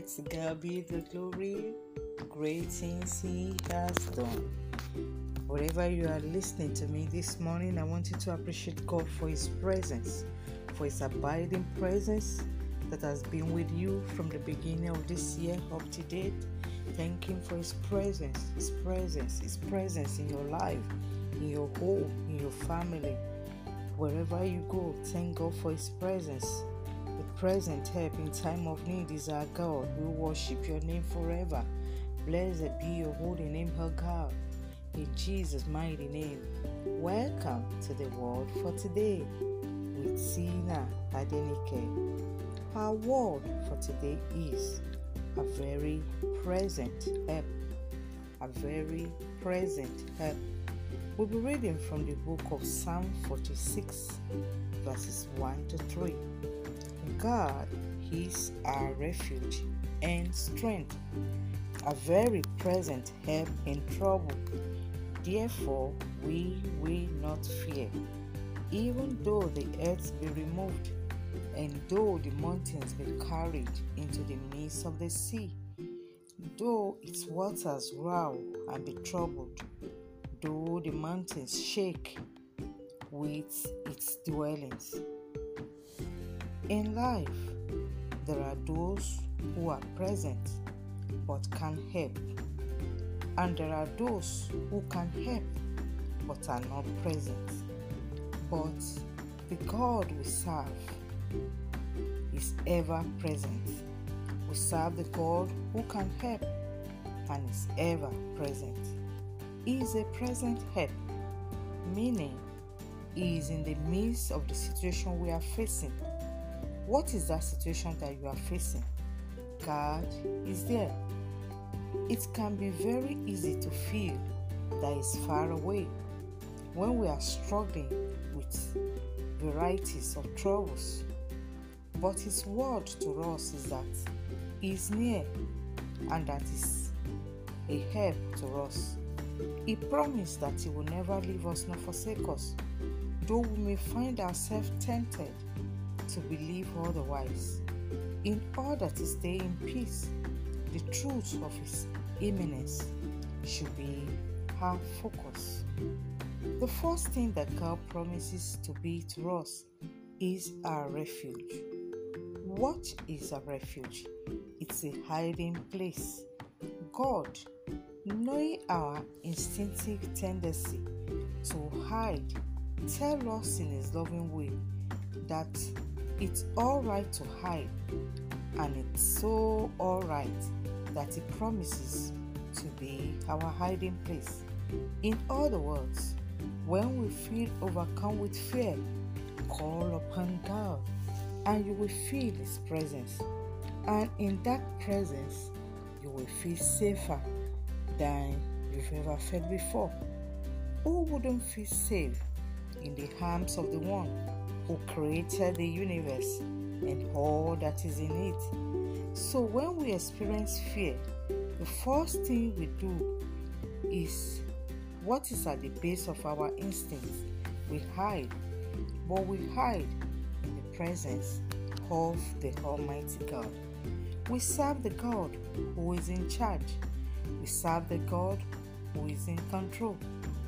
Let God be the glory. Great things He has done. Wherever you are listening to me this morning, I want you to appreciate God for His presence, for His abiding presence that has been with you from the beginning of this year up to date. Thank Him for His presence, His presence, His presence in your life, in your home, in your family. Wherever you go, thank God for His presence. Present help in time of need is our God. We worship your name forever. Blessed be your holy name, O God. In Jesus' mighty name. Welcome to the word for today with Sina Adenike. Our word for today is a very present help. A very present help. We'll be reading from the book of Psalm 46, verses 1 to 3. God is our refuge and strength, a very present help in trouble. Therefore, we will not fear, even though the earth be removed, and though the mountains be carried into the midst of the sea, though its waters roar and be troubled, though the mountains shake with its dwellings. In life, there are those who are present but can't help, and there are those who can help but are not present. But the God we serve is ever present. We serve the God who can help and is ever present. He is a present help, meaning He is in the midst of the situation we are facing what is that situation that you are facing? God is there. It can be very easy to feel that is far away when we are struggling with varieties of troubles. But His word to us is that He is near and that is a help to us. He promised that He will never leave us nor forsake us, though we may find ourselves tempted to believe otherwise. In order to stay in peace, the truth of His imminence should be our focus. The first thing that God promises to be to us is our refuge. What is a refuge? It's a hiding place. God, knowing our instinctive tendency to hide, tell us in His loving way that it's all right to hide, and it's so all right that He promises to be our hiding place. In other words, when we feel overcome with fear, call upon God, and you will feel His presence. And in that presence, you will feel safer than you've ever felt before. Who wouldn't feel safe in the arms of the one who created the universe and all that is in it. So when we experience fear, the first thing we do is what is at the base of our instincts. We hide, but we hide in the presence of the Almighty God. We serve the God who is in charge. We serve the God who is in control.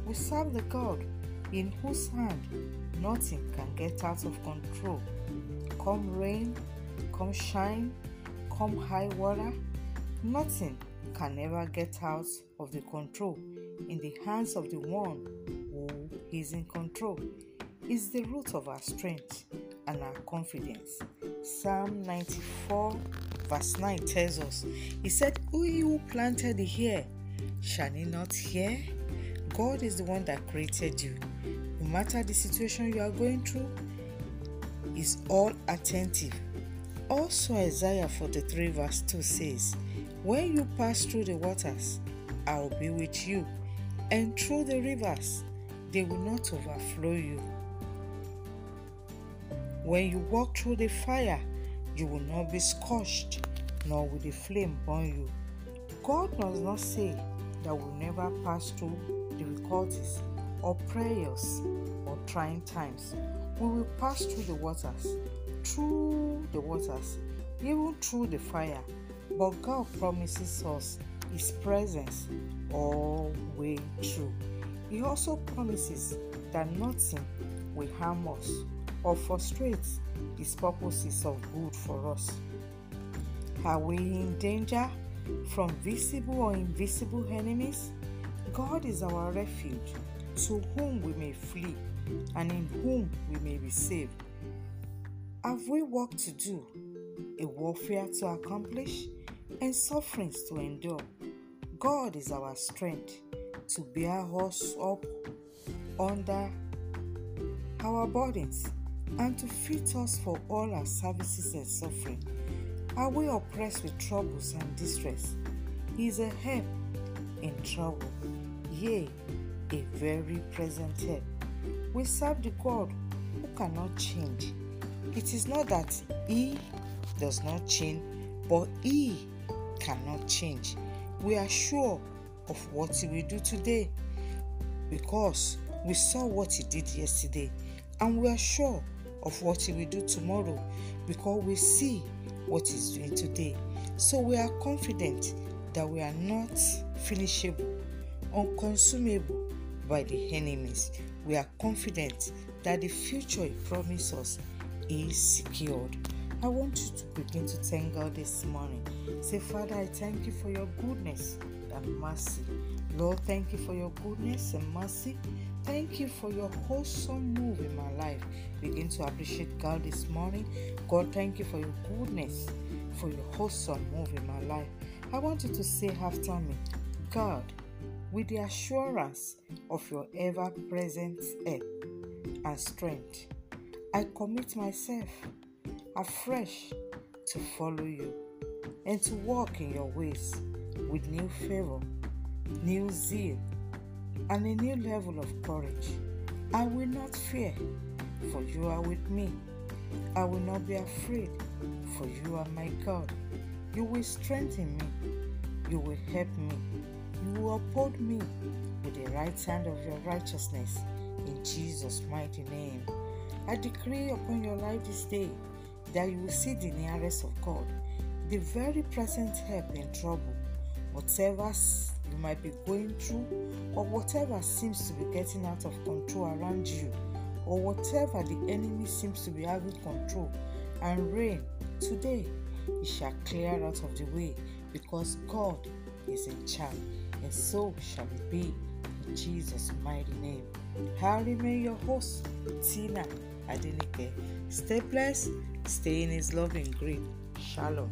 We serve the God in whose hand nothing can get out of control. Come rain, come shine, come high water, nothing can ever get out of the control in the hands of the one who is in control. Is the root of our strength and our confidence. Psalm 94, verse 9 tells us, He said, Who you planted here, shall he not hear? God is the one that created you no matter the situation you are going through, is all attentive. Also, Isaiah 43, verse 2 says, When you pass through the waters, I will be with you, and through the rivers, they will not overflow you. When you walk through the fire, you will not be scorched, nor will the flame burn you. God does not say that we'll never pass through difficulties or prayers or trying times, we will pass through the waters, through the waters, even through the fire, but God promises us His presence all way through. He also promises that nothing will harm us or frustrate His purposes of good for us. Are we in danger from visible or invisible enemies? God is our refuge, to whom we may flee and in whom we may be saved. Have we work to do, a warfare to accomplish, and sufferings to endure? God is our strength to bear us up under our burdens and to fit us for all our services and suffering. Are we oppressed with troubles and distress? He is a help in trouble, yea, a very present help. We serve the God who cannot change. It is not that He does not change, but He cannot change. We are sure of what He will do today because we saw what He did yesterday, and we are sure of what He will do tomorrow because we see what He's doing today. So we are confident that we are not finishable, unconsumable by the enemies. We are confident that the future He promised us is secured. I want you to begin to thank God this morning. Say, Father, I thank you for your goodness and mercy. Lord, thank you for your goodness and mercy. Thank you for your wholesome move in my life. Begin to appreciate God this morning. God, thank you for your goodness, for your wholesome move in my life. I want you to say after me, God, with the assurance of your ever present help and strength, I commit myself afresh to follow you and to walk in your ways with new favor, new zeal, and a new level of courage. I will not fear, for you are with me. I will not be afraid, for you are my God. You will strengthen me. You will help me. You uphold me with the right hand of your righteousness. In Jesus' mighty name. I decree upon your life this day that you will see the nearest of God, the very present help in trouble, whatever you might be going through, or whatever seems to be getting out of control around you, or whatever the enemy seems to be having control and reign. Today, it shall clear out of the way because God is in charge, and so shall it be in Jesus' mighty name. I remain your host, Tina Adenike. Stay blessed, stay in His loving grip. Shalom.